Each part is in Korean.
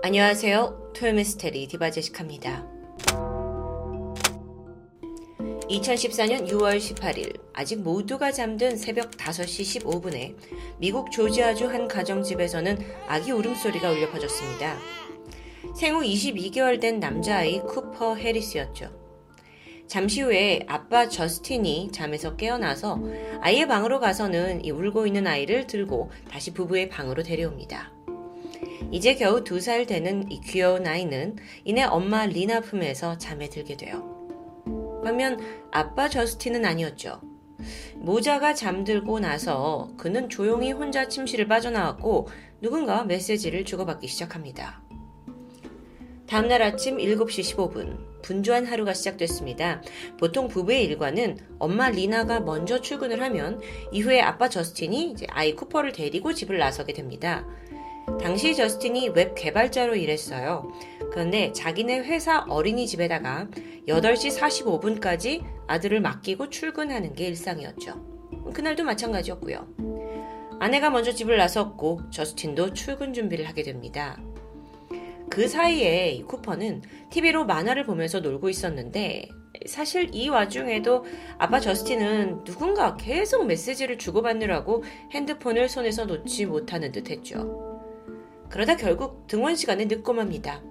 안녕하세요. 토요미스테리 디바제시카입니다. 2014년 6월 18일 아직 모두가 잠든 새벽 5시 15분에 미국 조지아주 한 가정집에서는 아기 울음소리가 울려 퍼졌습니다. 생후 22개월 된 남자아이 쿠퍼 해리스였죠. 잠시 후에 아빠 저스틴이 잠에서 깨어나서 아이의 방으로 가서는 이 울고 있는 아이를 들고 다시 부부의 방으로 데려옵니다. 이제 겨우 두 살 되는 이 귀여운 아이는 이내 엄마 리나 품에서 잠에 들게 돼요. 반면 아빠 저스틴은 아니었죠. 모자가 잠들고 나서 그는 조용히 혼자 침실을 빠져나왔고 누군가 메시지를 주고받기 시작합니다. 다음날 아침 7시 15분, 분주한 하루가 시작됐습니다. 보통 부부의 일과는 엄마 리나가 먼저 출근을 하면 이후에 아빠 저스틴이 아이 쿠퍼를 데리고 집을 나서게 됩니다. 당시 저스틴이 웹 개발자로 일했어요. 그런데 자기네 회사 어린이집에다가 8시 45분까지 아들을 맡기고 출근하는 게 일상이었죠. 그날도 마찬가지였고요. 아내가 먼저 집을 나섰고 저스틴도 출근 준비를 하게 됩니다. 그 사이에 쿠퍼는 TV로 만화를 보면서 놀고 있었는데 사실 이 와중에도 아빠 저스틴은 누군가 계속 메시지를 주고받느라고 핸드폰을 손에서 놓지 못하는 듯 했죠. 그러다 결국 등원 시간에 늦고 맙니다.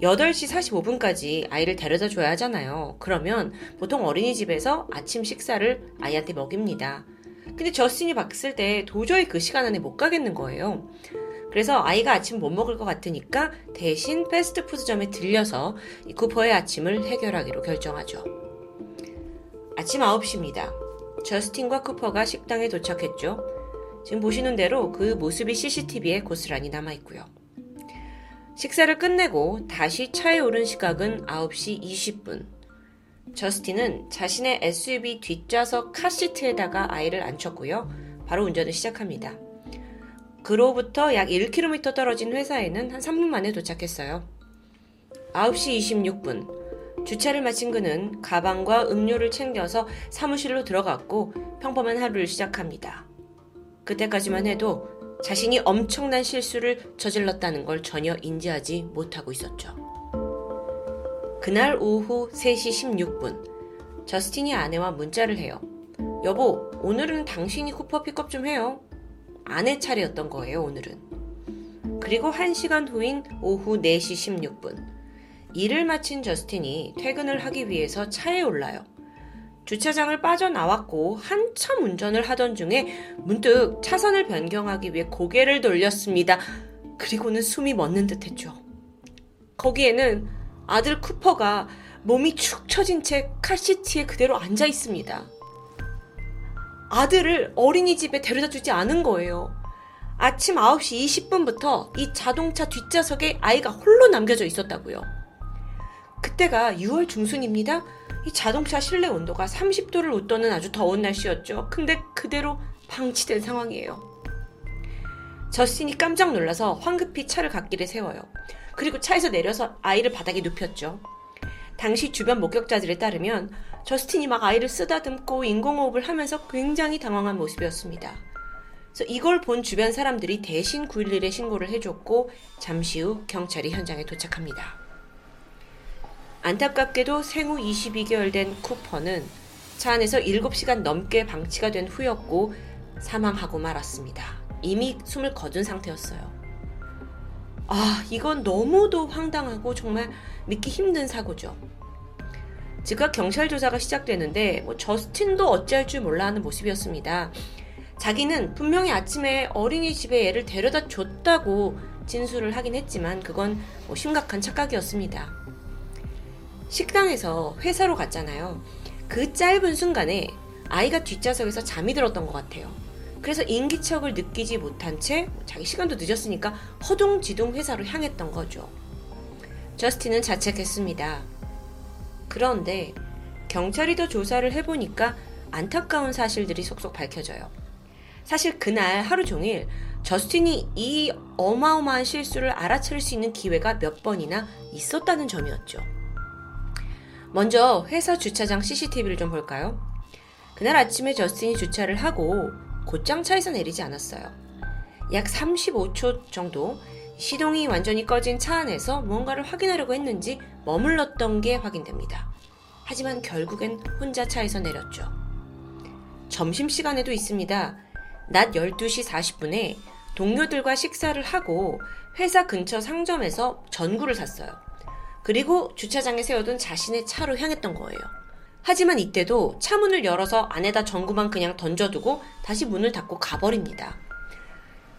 8시 45분까지 아이를 데려다 줘야 하잖아요. 그러면 보통 어린이집에서 아침 식사를 아이한테 먹입니다. 근데 저스틴이 봤을 때 도저히 그 시간 안에 못 가겠는 거예요. 그래서 아이가 아침 못 먹을 것 같으니까 대신 패스트푸드점에 들려서 쿠퍼의 아침을 해결하기로 결정하죠. 아침 9시입니다. 저스틴과 쿠퍼가 식당에 도착했죠. 지금 보시는 대로 그 모습이 CCTV에 고스란히 남아있고요. 식사를 끝내고 다시 차에 오른 시각은 9시 20분. 저스틴은 자신의 SUV 뒷좌석 카시트에다가 아이를 앉혔고요. 바로 운전을 시작합니다. 그로부터 약 1km 떨어진 회사에는 한 3분 만에 도착했어요. 9시 26분. 주차를 마친 그는 가방과 음료를 챙겨서 사무실로 들어갔고 평범한 하루를 시작합니다. 그때까지만 해도 자신이 엄청난 실수를 저질렀다는 걸 전혀 인지하지 못하고 있었죠. 그날 오후 3시 16분, 저스틴이 아내와 문자를 해요. 여보, 오늘은 당신이 쿠퍼 픽업 좀 해요. 아내 차례였던 거예요, 오늘은. 그리고 1시간 후인 오후 4시 16분, 일을 마친 저스틴이 퇴근을 하기 위해서 차에 올라요. 주차장을 빠져나왔고 한참 운전을 하던 중에 문득 차선을 변경하기 위해 고개를 돌렸습니다. 그리고는 숨이 멎는 듯 했죠. 거기에는 아들 쿠퍼가 몸이 축 처진 채 카시트에 그대로 앉아 있습니다. 아들을 어린이집에 데려다 주지 않은 거예요. 아침 9시 20분부터 이 자동차 뒷좌석에 아이가 홀로 남겨져 있었다고요. 그때가 6월 중순입니다. 이 자동차 실내 온도가 30도를 웃도는 아주 더운 날씨였죠. 근데 그대로 방치된 상황이에요. 저스틴이 깜짝 놀라서 황급히 차를 갓길에 세워요. 그리고 차에서 내려서 아이를 바닥에 눕혔죠. 당시 주변 목격자들에 따르면 저스틴이 막 아이를 쓰다듬고 인공호흡을 하면서 굉장히 당황한 모습이었습니다. 그래서 이걸 본 주변 사람들이 대신 911에 신고를 해줬고 잠시 후 경찰이 현장에 도착합니다. 안타깝게도 생후 22개월 된 쿠퍼는 차 안에서 7시간 넘게 방치가 된 후였고 사망하고 말았습니다. 이미 숨을 거둔 상태였어요. 아, 이건 너무도 황당하고 정말 믿기 힘든 사고죠. 즉각 경찰 조사가 시작되는데 뭐 저스틴도 어찌할 줄 몰라 하는 모습이었습니다. 자기는 분명히 아침에 어린이집에 애를 데려다 줬다고 진술을 하긴 했지만 그건 뭐 심각한 착각이었습니다. 식당에서 회사로 갔잖아요. 그 짧은 순간에 아이가 뒷좌석에서 잠이 들었던 것 같아요. 그래서 인기척을 느끼지 못한 채 자기 시간도 늦었으니까 허둥지둥 회사로 향했던 거죠. 저스틴은 자책했습니다. 그런데 경찰이 더 조사를 해보니까 안타까운 사실들이 속속 밝혀져요. 사실 그날 하루 종일 저스틴이 이 어마어마한 실수를 알아차릴 수 있는 기회가 몇 번이나 있었다는 점이었죠. 먼저 회사 주차장 CCTV를 좀 볼까요? 그날 아침에 저스틴이 주차를 하고 곧장 차에서 내리지 않았어요. 약 35초 정도 시동이 완전히 꺼진 차 안에서 무언가를 확인하려고 했는지 머물렀던 게 확인됩니다. 하지만 결국엔 혼자 차에서 내렸죠. 점심시간에도 있습니다. 낮 12시 40분에 동료들과 식사를 하고 회사 근처 상점에서 전구를 샀어요. 그리고 주차장에 세워둔 자신의 차로 향했던 거예요. 하지만 이때도 차 문을 열어서 안에다 전구만 그냥 던져두고 다시 문을 닫고 가버립니다.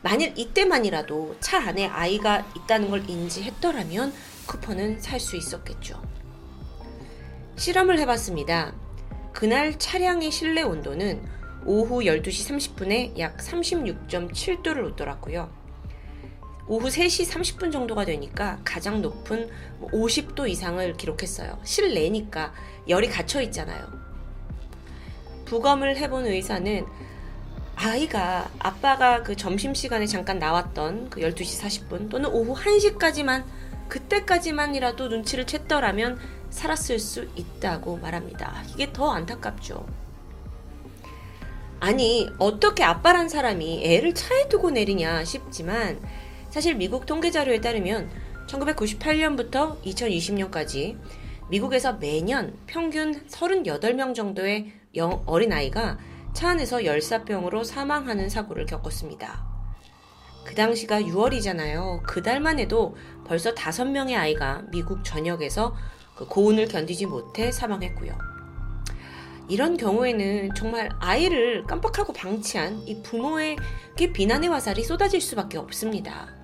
만일 이때만이라도 차 안에 아이가 있다는 걸 인지했더라면 쿠퍼는 살 수 있었겠죠. 실험을 해봤습니다. 그날 차량의 실내 온도는 오후 12시 30분에 약 36.7도를 웃더라고요. 오후 3시 30분 정도가 되니까 가장 높은 50도 뭐 이상을 기록했어요. 실내니까 열이 갇혀 있잖아요. 부검을 해본 의사는 아이가 아빠가 그 점심시간에 잠깐 나왔던 그 12시 40분 또는 오후 1시까지만 그때까지만이라도 눈치를 챘더라면 살았을 수 있다고 말합니다. 이게 더 안타깝죠. 아니, 어떻게 아빠란 사람이 애를 차에 두고 내리냐 싶지만 사실 미국 통계 자료에 따르면 1998년부터 2020년까지 미국에서 매년 평균 38명 정도의 어린아이가 차 안에서 열사병으로 사망하는 사고를 겪었습니다. 그 당시가 6월이잖아요. 그 달만 해도 벌써 5명의 아이가 미국 전역에서 그 고온을 견디지 못해 사망했고요. 이런 경우에는 정말 아이를 깜빡하고 방치한 이 부모에게 비난의 화살이 쏟아질 수밖에 없습니다.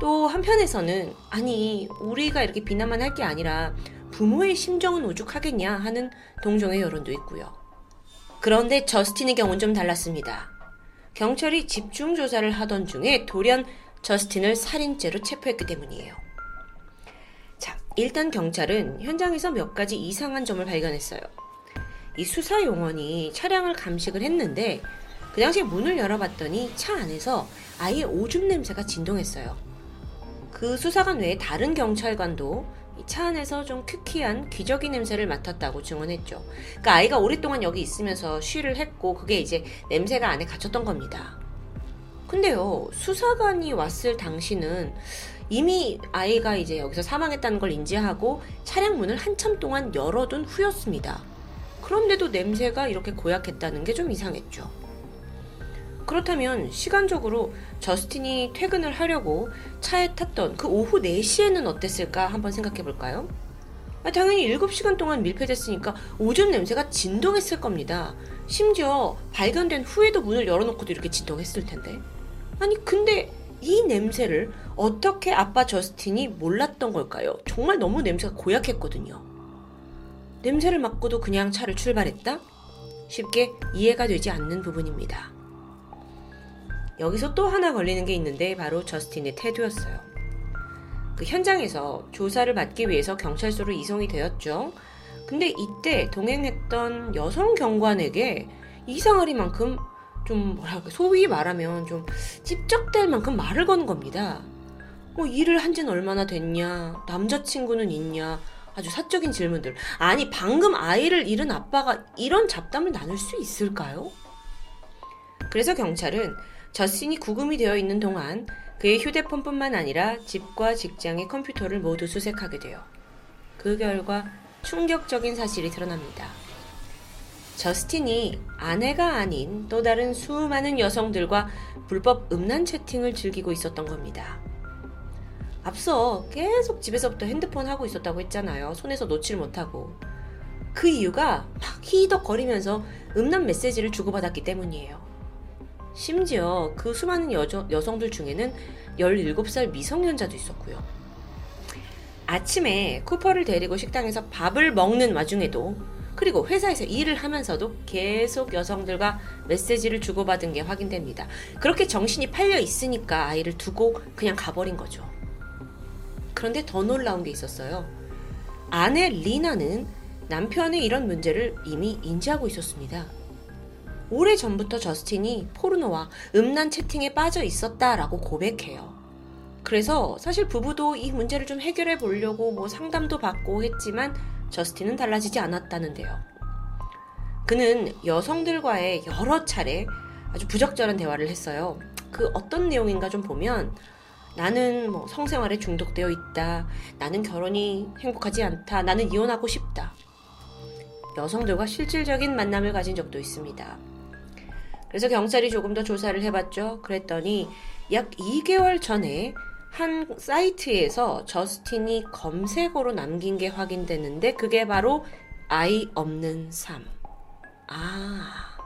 또 한편에서는 아니 우리가 이렇게 비난만 할 게 아니라 부모의 심정은 오죽하겠냐 하는 동정의 여론도 있고요. 그런데 저스틴의 경우는 좀 달랐습니다. 경찰이 집중 조사를 하던 중에 돌연 저스틴을 살인죄로 체포했기 때문이에요. 자, 일단 경찰은 현장에서 몇 가지 이상한 점을 발견했어요. 이 수사 용원이 차량을 감식을 했는데 그 당시에 문을 열어봤더니 차 안에서 아예 오줌 냄새가 진동했어요. 그 수사관 외에 다른 경찰관도 차 안에서 좀 퀴퀴한 기저귀 냄새를 맡았다고 증언했죠. 그러니까 아이가 오랫동안 여기 있으면서 쉬를 했고 그게 이제 냄새가 안에 갇혔던 겁니다. 근데요, 수사관이 왔을 당시는 이미 아이가 이제 여기서 사망했다는 걸 인지하고 차량 문을 한참 동안 열어둔 후였습니다. 그런데도 냄새가 이렇게 고약했다는 게 좀 이상했죠. 그렇다면 시간적으로 저스틴이 퇴근을 하려고 차에 탔던 그 오후 4시에는 어땠을까 한번 생각해 볼까요? 아, 당연히 7시간 동안 밀폐됐으니까 오줌 냄새가 진동했을 겁니다. 심지어 발견된 후에도 문을 열어놓고도 이렇게 진동했을 텐데. 아니, 근데 이 냄새를 어떻게 아빠 저스틴이 몰랐던 걸까요? 정말 너무 냄새가 고약했거든요. 냄새를 맡고도 그냥 차를 출발했다? 쉽게 이해가 되지 않는 부분입니다. 여기서 또 하나 걸리는 게 있는데 바로 저스틴의 태도였어요. 그 현장에서 조사를 받기 위해서 경찰서로 이송이 되었죠. 근데 이때 동행했던 여성 경관에게 이상하리만큼 좀 뭐랄까 소위 말하면 좀 찝적될 만큼 말을 거는 겁니다. 뭐 일을 한 지는 얼마나 됐냐, 남자친구는 있냐, 아주 사적인 질문들. 아니 방금 아이를 잃은 아빠가 이런 잡담을 나눌 수 있을까요? 그래서 경찰은 저스틴이 구금이 되어 있는 동안 그의 휴대폰뿐만 아니라 집과 직장의 컴퓨터를 모두 수색하게 돼요. 그 결과 충격적인 사실이 드러납니다. 저스틴이 아내가 아닌 또 다른 수많은 여성들과 불법 음란 채팅을 즐기고 있었던 겁니다. 앞서 계속 집에서부터 핸드폰 하고 있었다고 했잖아요. 손에서 놓질 못하고. 그 이유가 막 히덕거리면서 음란 메시지를 주고받았기 때문이에요. 심지어 그 수많은 여저, 여성들 중에는 17살 미성년자도 있었고요. 아침에 쿠퍼를 데리고 식당에서 밥을 먹는 와중에도 그리고 회사에서 일을 하면서도 계속 여성들과 메시지를 주고받은 게 확인됩니다. 그렇게 정신이 팔려 있으니까 아이를 두고 그냥 가버린 거죠. 그런데 더 놀라운 게 있었어요. 아내 리나는 남편의 이런 문제를 이미 인지하고 있었습니다. 오래 전부터 저스틴이 포르노와 음란 채팅에 빠져 있었다라고 고백해요. 그래서 사실 부부도 이 문제를 좀 해결해 보려고 뭐 상담도 받고 했지만 저스틴은 달라지지 않았다는데요. 그는 여성들과의 여러 차례 아주 부적절한 대화를 했어요. 그 어떤 내용인가 좀 보면 나는 뭐 성생활에 중독되어 있다. 나는 결혼이 행복하지 않다. 나는 이혼하고 싶다. 여성들과 실질적인 만남을 가진 적도 있습니다. 그래서 경찰이 조금 더 조사를 해봤죠. 그랬더니 약 2개월 전에 한 사이트에서 저스틴이 검색어로 남긴 게 확인됐는데 그게 바로 아이 없는 삶. 아.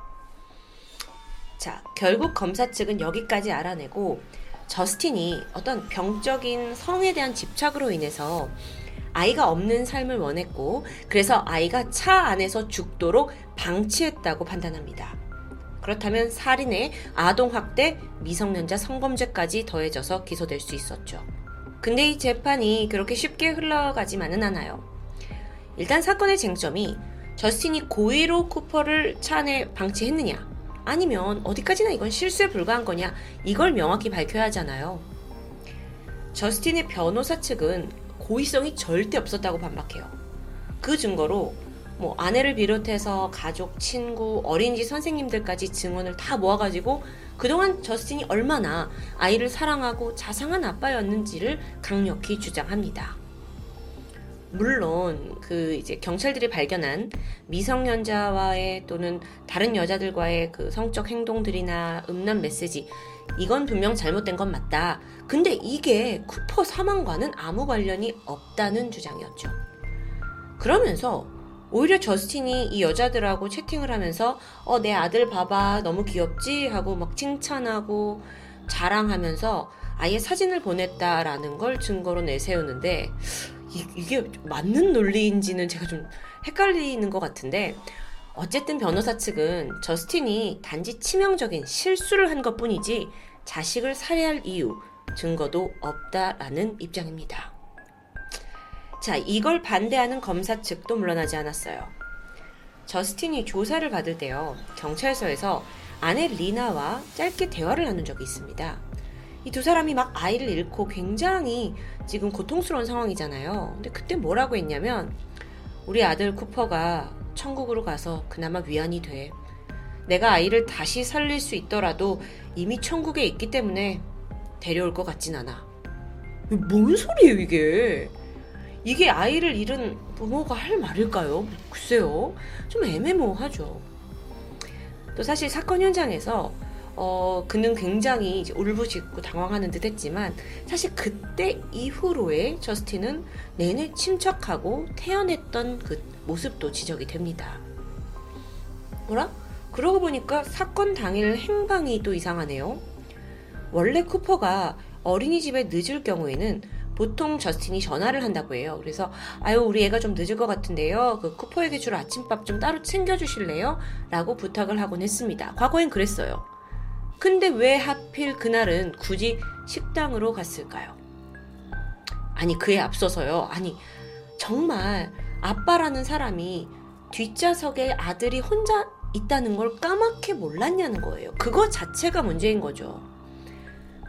자, 결국 검사 측은 여기까지 알아내고 저스틴이 어떤 병적인 성에 대한 집착으로 인해서 아이가 없는 삶을 원했고 그래서 아이가 차 안에서 죽도록 방치했다고 판단합니다. 그렇다면 살인에 아동학대, 미성년자 성범죄까지 더해져서 기소될 수 있었죠. 근데 이 재판이 그렇게 쉽게 흘러가지만은 않아요. 일단 사건의 쟁점이 저스틴이 고의로 쿠퍼를 차 안에 방치했느냐, 아니면 어디까지나 이건 실수에 불과한 거냐, 이걸 명확히 밝혀야 하잖아요. 저스틴의 변호사 측은 고의성이 절대 없었다고 반박해요. 그 증거로 뭐 아내를 비롯해서 가족, 친구, 어린이집 선생님들까지 증언을 다 모아가지고 그동안 저스틴이 얼마나 아이를 사랑하고 자상한 아빠였는지를 강력히 주장합니다. 물론 그 이제 경찰들이 발견한 미성년자와의 또는 다른 여자들과의 그 성적 행동들이나 음란 메시지 이건 분명 잘못된 건 맞다. 근데 이게 쿠퍼 사망과는 아무 관련이 없다는 주장이었죠. 그러면서 오히려 저스틴이 이 여자들하고 채팅을 하면서 어, 내 아들 봐봐. 너무 귀엽지? 하고 막 칭찬하고 자랑하면서 아예 사진을 보냈다라는 걸 증거로 내세우는데 이, 게 맞는 논리인지는 제가 좀 헷갈리는 것 같은데 어쨌든 변호사 측은 저스틴이 단지 치명적인 실수를 한 것 뿐이지 자식을 살해할 이유, 증거도 없다라는 입장입니다. 자, 이걸 반대하는 검사 측도 물러나지 않았어요. 저스틴이 조사를 받을 때요, 경찰서에서 아내 리나와 짧게 대화를 나눈 적이 있습니다. 이 두 사람이 막 아이를 잃고 굉장히 지금 고통스러운 상황이잖아요. 근데 그때 뭐라고 했냐면, 우리 아들 쿠퍼가 천국으로 가서 그나마 위안이 돼. 내가 아이를 다시 살릴 수 있더라도 이미 천국에 있기 때문에 데려올 것 같진 않아. 뭔 소리예요, 이게? 이게 아이를 잃은 부모가 할 말일까요? 글쎄요. 좀 애매모호하죠. 또 사실 사건 현장에서 어, 그는 굉장히 울부짖고 당황하는 듯 했지만 사실 그때 이후로의 저스틴은 내내 침착하고 태연했던 그 모습도 지적이 됩니다. 뭐라? 그러고 보니까 사건 당일 행방이 또 이상하네요. 원래 쿠퍼가 어린이집에 늦을 경우에는 보통 저스틴이 전화를 한다고 해요. 그래서 아유 우리 애가 좀 늦을 것 같은데요. 그 쿠퍼에게 줄 아침밥 좀 따로 챙겨주실래요? 라고 부탁을 하곤 했습니다. 과거엔 그랬어요. 근데 왜 하필 그날은 굳이 식당으로 갔을까요? 아니 그에 앞서서요. 아니 정말 아빠라는 사람이 뒷좌석에 아들이 혼자 있다는 걸 까맣게 몰랐냐는 거예요. 그거 자체가 문제인 거죠.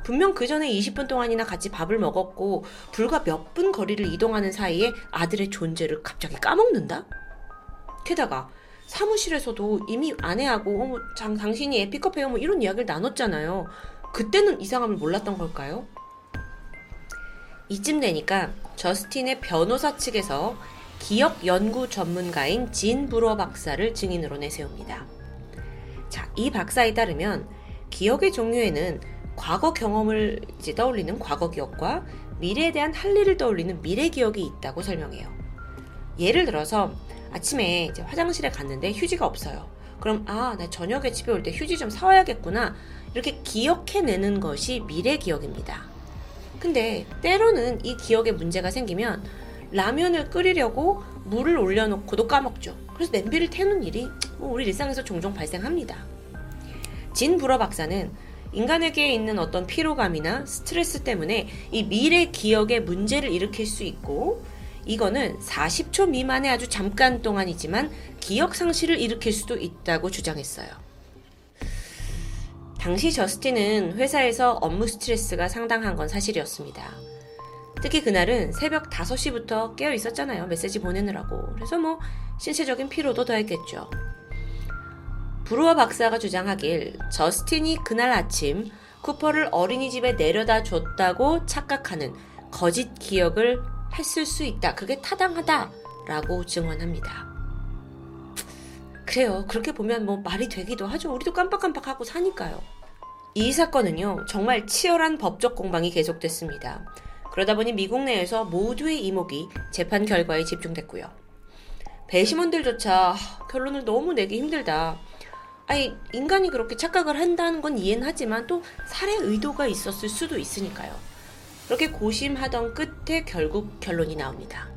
분명 그 전에 20분 동안이나 같이 밥을 먹었고 불과 몇 분 거리를 이동하는 사이에 아들의 존재를 갑자기 까먹는다? 게다가 사무실에서도 이미 아내하고 어머 장 당신이 에픽업해요 뭐 이런 이야기를 나눴잖아요. 그때는 이상함을 몰랐던 걸까요? 이쯤 되니까 저스틴의 변호사 측에서 기억 연구 전문가인 진 브로 박사를 증인으로 내세웁니다. 자, 이 박사에 따르면 기억의 종류에는 과거 경험을 이제 떠올리는 과거 기억과 미래에 대한 할 일을 떠올리는 미래 기억이 있다고 설명해요. 예를 들어서 아침에 이제 화장실에 갔는데 휴지가 없어요. 그럼 아, 나 저녁에 집에 올 때 휴지 좀 사와야겠구나. 이렇게 기억해내는 것이 미래 기억입니다. 근데 때로는 이 기억에 문제가 생기면 라면을 끓이려고 물을 올려놓고도 까먹죠. 그래서 냄비를 태우는 일이 뭐 우리 일상에서 종종 발생합니다. 진 불어 박사는 인간에게 있는 어떤 피로감이나 스트레스 때문에 이 미래 기억에 문제를 일으킬 수 있고 이거는 40초 미만의 아주 잠깐 동안이지만 기억 상실을 일으킬 수도 있다고 주장했어요. 당시 저스틴은 회사에서 업무 스트레스가 상당한 건 사실이었습니다. 특히 그날은 새벽 5시부터 깨어 있었잖아요. 메시지 보내느라고. 그래서 뭐 신체적인 피로도 더했겠죠. 브루어 박사가 주장하길 저스틴이 그날 아침 쿠퍼를 어린이집에 내려다 줬다고 착각하는 거짓 기억을 했을 수 있다. 그게 타당하다라고 증언합니다. 그래요. 그렇게 보면 뭐 말이 되기도 하죠. 우리도 깜빡깜빡하고 사니까요. 이 사건은요, 정말 치열한 법적 공방이 계속됐습니다. 그러다 보니 미국 내에서 모두의 이목이 재판 결과에 집중됐고요. 배심원들조차 결론을 너무 내기 힘들다. 아니, 인간이 그렇게 착각을 한다는 건 이해는 하지만 또 살해 의도가 있었을 수도 있으니까요. 그렇게 고심하던 끝에 결국 결론이 나옵니다.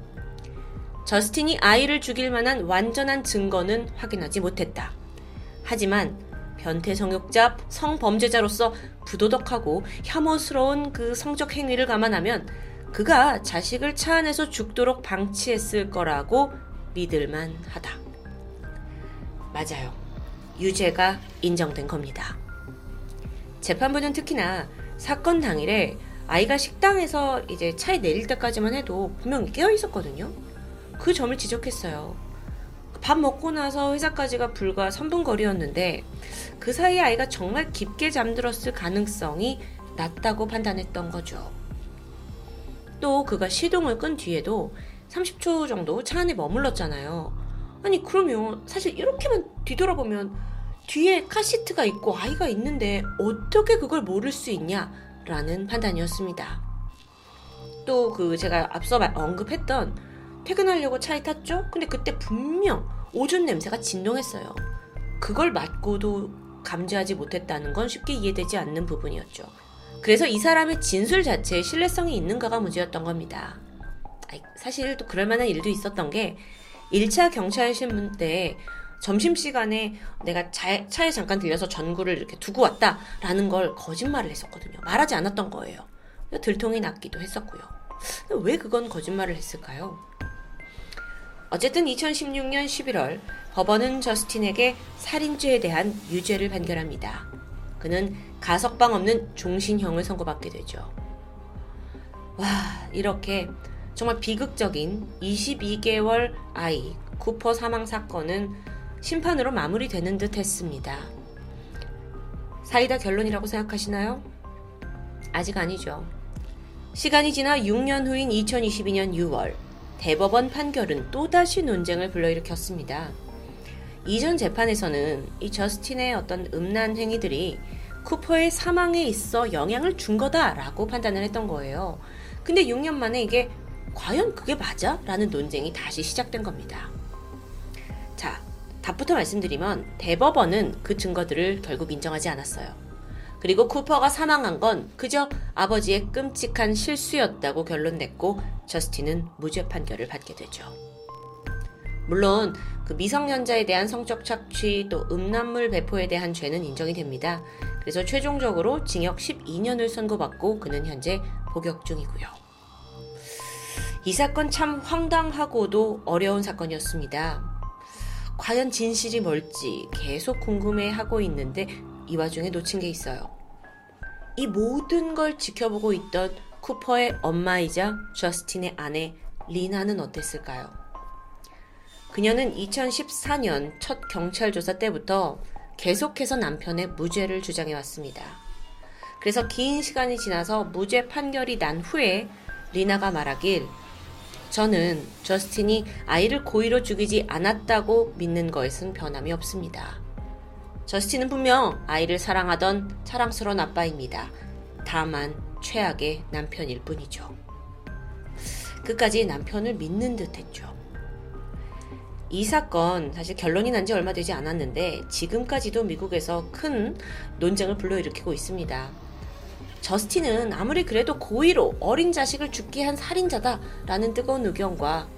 저스틴이 아이를 죽일 만한 완전한 증거는 확인하지 못했다. 하지만 변태 성욕자 성범죄자로서 부도덕하고 혐오스러운 그 성적 행위를 감안하면 그가 자식을 차 안에서 죽도록 방치했을 거라고 믿을만 하다. 맞아요. 유죄가 인정된 겁니다. 재판부는 특히나 사건 당일에 아이가 식당에서 이제 차에 내릴 때까지만 해도 분명히 깨어 있었거든요. 그 점을 지적했어요. 밥 먹고 나서 회사까지가 불과 3분 거리였는데 그 사이에 아이가 정말 깊게 잠들었을 가능성이 낮다고 판단했던 거죠. 또 그가 시동을 끈 뒤에도 30초 정도 차 안에 머물렀잖아요. 아니 그러면 사실 이렇게만 뒤돌아보면 뒤에 카시트가 있고 아이가 있는데 어떻게 그걸 모를 수 있냐라는 판단이었습니다. 또 그 제가 앞서 언급했던 퇴근하려고 차에 탔죠? 근데 그때 분명 오줌 냄새가 진동했어요. 그걸 맡고도 감지하지 못했다는 건 쉽게 이해되지 않는 부분이었죠. 그래서 이 사람의 진술 자체에 신뢰성이 있는가가 문제였던 겁니다. 사실 또 그럴 만한 일도 있었던 게 1차 경찰 신문 때 점심시간에 내가 차에, 차에 잠깐 들려서 전구를 이렇게 두고 왔다라는 걸 거짓말을 했었거든요. 말하지 않았던 거예요. 들통이 났기도 했었고요. 왜 그건 거짓말을 했을까요? 어쨌든 2016년 11월 법원은 저스틴에게 살인죄에 대한 유죄를 판결합니다. 그는 가석방 없는 종신형을 선고받게 되죠. 와, 이렇게 정말 비극적인 22개월 아이 쿠퍼 사망 사건은 심판으로 마무리되는 듯 했습니다. 사이다 결론이라고 생각하시나요? 아직 아니죠. 시간이 지나 6년 후인 2022년 6월, 대법원 판결은 또다시 논쟁을 불러일으켰습니다. 이전 재판에서는 이 저스틴의 어떤 음란 행위들이 쿠퍼의 사망에 있어 영향을 준 거다라고 판단을 했던 거예요. 근데 6년 만에 이게 과연 그게 맞아? 라는 논쟁이 다시 시작된 겁니다. 자, 답부터 말씀드리면 대법원은 그 증거들을 결국 인정하지 않았어요. 그리고 쿠퍼가 사망한 건 그저 아버지의 끔찍한 실수였다고 결론 냈고 저스틴은 무죄 판결을 받게 되죠. 물론 그 미성년자에 대한 성적 착취 또 음란물 배포에 대한 죄는 인정이 됩니다. 그래서 최종적으로 징역 12년을 선고받고 그는 현재 복역 중이고요. 이 사건 참 황당하고도 어려운 사건이었습니다. 과연 진실이 뭘지 계속 궁금해하고 있는데 이 와중에 놓친 게 있어요. 이 모든 걸 지켜보고 있던 쿠퍼의 엄마이자 저스틴의 아내 리나는 어땠을까요? 그녀는 2014년 첫 경찰 조사 때부터 계속해서 남편의 무죄를 주장해 왔습니다. 그래서 긴 시간이 지나서 무죄 판결이 난 후에 리나가 말하길 저는 저스틴이 아이를 고의로 죽이지 않았다고 믿는 것은 변함이 없습니다. 저스틴은 분명 아이를 사랑하던 사랑스러운 아빠입니다. 다만 최악의 남편일 뿐이죠. 끝까지 남편을 믿는 듯 했죠. 이 사건 사실 결론이 난 지 얼마 되지 않았는데 지금까지도 미국에서 큰 논쟁을 불러일으키고 있습니다. 저스틴은 아무리 그래도 고의로 어린 자식을 죽게 한 살인자다라는 뜨거운 의견과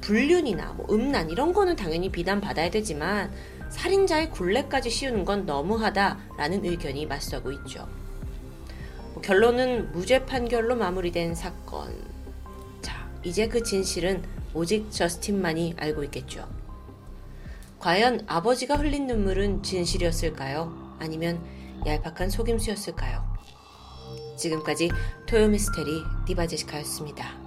불륜이나 뭐 음란 이런 거는 당연히 비난받아야 되지만 살인자의 굴레까지 씌우는 건 너무하다라는 의견이 맞서고 있죠. 뭐 결론은 무죄 판결로 마무리된 사건. 자, 이제 그 진실은 오직 저스틴만이 알고 있겠죠. 과연 아버지가 흘린 눈물은 진실이었을까요? 아니면 얄팍한 속임수였을까요? 지금까지 토요미스테리 디바제시카였습니다.